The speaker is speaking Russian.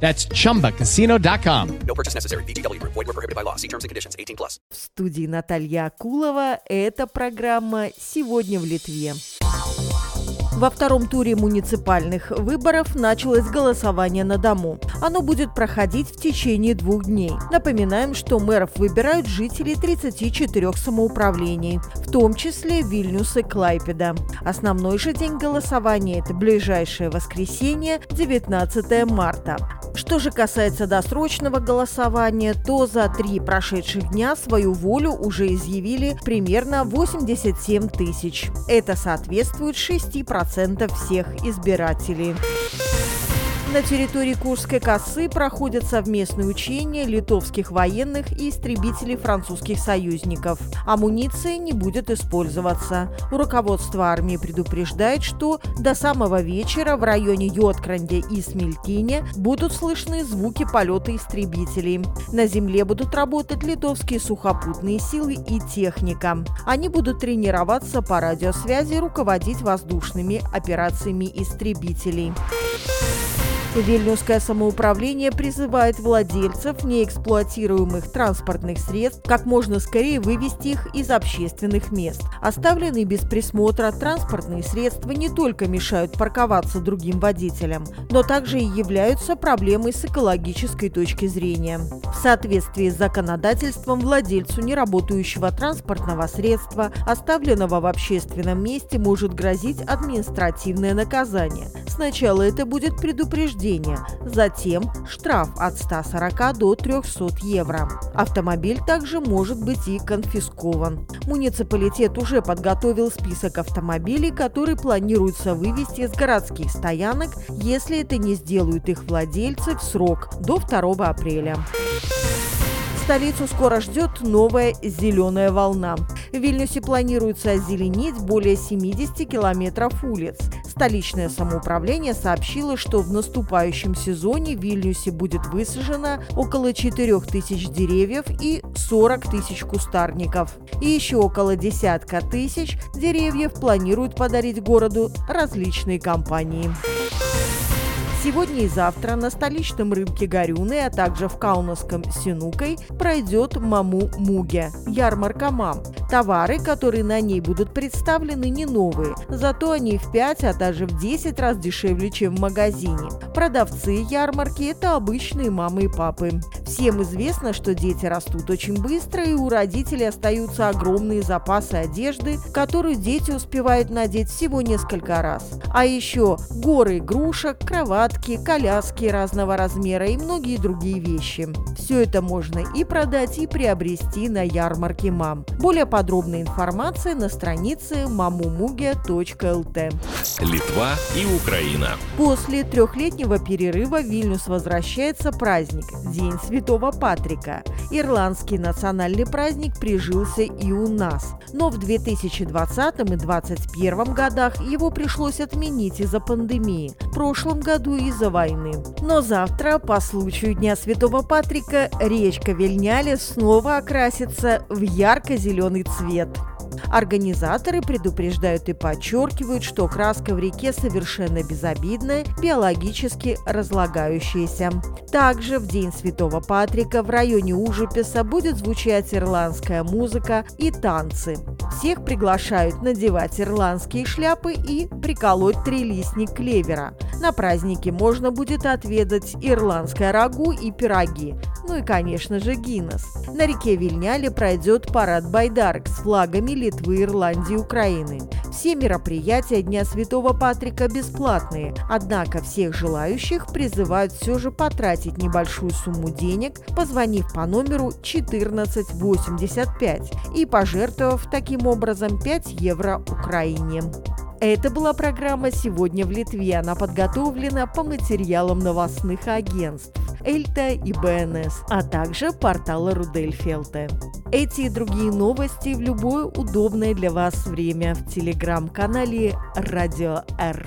That's chumbacasino.com. No purchase necessary. VGW Group. Void were prohibited by law. See terms and conditions. 18 plus. В студии Наталья Акулова. Это программа «Сегодня в Литве». Во втором туре муниципальных выборов началось голосование на дому. Оно будет проходить в течение двух дней. Напоминаем, что мэров выбирают жители 34 самоуправлений, в том числе Вильнюс и Клайпеда. Основной же день голосования – это ближайшее воскресенье, 19 марта. Что же касается досрочного голосования, то за три прошедших дня свою волю уже изъявили примерно 87 тысяч. Это соответствует 6% всех избирателей. На территории Курской косы проходят совместные учения литовских военных и истребителей французских союзников. Амуниция не будет использоваться. Руководство армии предупреждает, что до самого вечера в районе Йоткранде и Смельтине будут слышны звуки полета истребителей. На земле будут работать литовские сухопутные силы и техника. Они будут тренироваться по радиосвязи, руководить воздушными операциями истребителей. Вильнюсское самоуправление призывает владельцев неэксплуатируемых транспортных средств как можно скорее вывести их из общественных мест. Оставленные без присмотра транспортные средства не только мешают парковаться другим водителям, но также и являются проблемой с экологической точки зрения. В соответствии с законодательством владельцу неработающего транспортного средства, оставленного в общественном месте, может грозить административное наказание. Сначала это будет предупреждение, затем штраф от 140 до 300 евро. Автомобиль также может быть и конфискован. Муниципалитет уже подготовил список автомобилей, которые планируется вывести с городских стоянок, если это не сделают их владельцы в срок до 2 апреля. Столицу скоро ждет новая зеленая волна. В Вильнюсе планируется озеленить более 70 километров улиц. Столичное самоуправление сообщило, что в наступающем сезоне в Вильнюсе будет высажено около 4 тысяч деревьев и 40 тысяч кустарников. И еще около десятка тысяч деревьев планируют подарить городу различные компании. Сегодня и завтра на столичном рынке Горюны, а также в Каунасском Синукой пройдет Маму Муге – ярмарка мам. Товары, которые на ней будут представлены, не новые, зато они в 5, а даже в 10 раз дешевле, чем в магазине. Продавцы ярмарки – это обычные мамы и папы. Всем известно, что дети растут очень быстро, и у родителей остаются огромные запасы одежды, которую дети успевают надеть всего несколько раз. А еще горы игрушек, кроватки, коляски разного размера и многие другие вещи. Все это можно и продать, и приобрести на ярмарке мам. Более подробная информация на странице mamumugia.lt. Литва и Украина. После трехлетнего перерыва в Вильнюс возвращается праздник – День Святого Патрика. Ирландский национальный праздник прижился и у нас. Но в 2020 и 2021 годах его пришлось отменить из-за пандемии, в прошлом году из-за войны. Но завтра, по случаю Дня Святого Патрика, речка Вильняли снова окрасится в ярко-зеленый цвет. Организаторы предупреждают и подчеркивают, что краска в реке совершенно безобидная, биологически разлагающаяся. Также в День Святого Патрика в районе Ужипеса будет звучать ирландская музыка и танцы. Всех приглашают надевать ирландские шляпы и приколоть трилистник клевера. На празднике можно будет отведать ирландское рагу и пироги. Ну и, конечно же, Гиннес. На реке Вильняле пройдет парад байдарок с флагами Литвы, Ирландии и Украины. Все мероприятия Дня Святого Патрика бесплатные, однако всех желающих призывают все же потратить небольшую сумму денег, позвонив по номеру 1485 и пожертвовав таким образом 5 евро Украине. Это была программа «Сегодня в Литве». Она подготовлена по материалам новостных агентств. Эльта и БНС, а также портала Рудельфелта. Эти и другие новости в любое удобное для вас время в телеграм-канале Радио Р.